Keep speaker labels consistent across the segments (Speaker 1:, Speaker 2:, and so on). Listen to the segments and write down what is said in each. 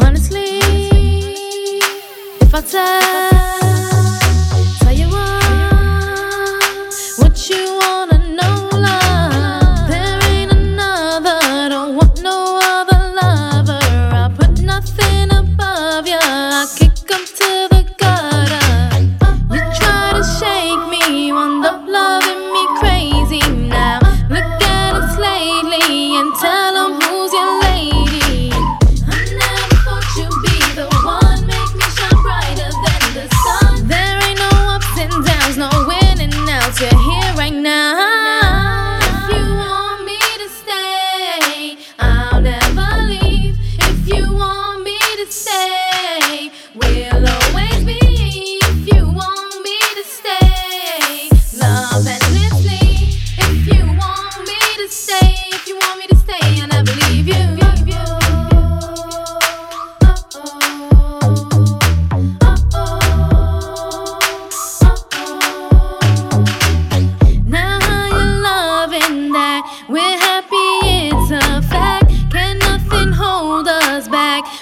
Speaker 1: Honestly, if I tell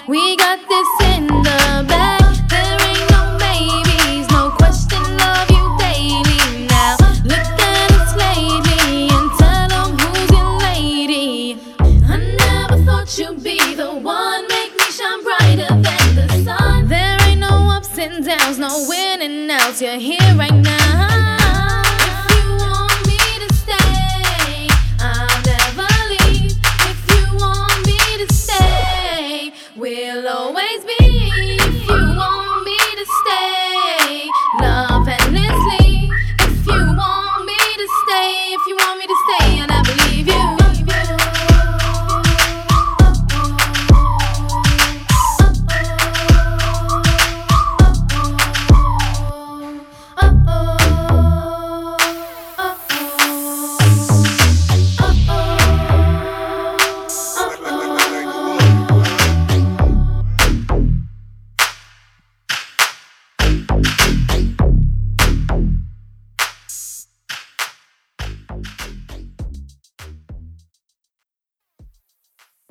Speaker 1: We got this in the bag. There ain't no babies, no question of you daily. Now look at us lady, and tell them who's your lady. I never thought you'd be the one, make me shine brighter than the sun. There ain't no ups and downs, no winning outs. You're here right now.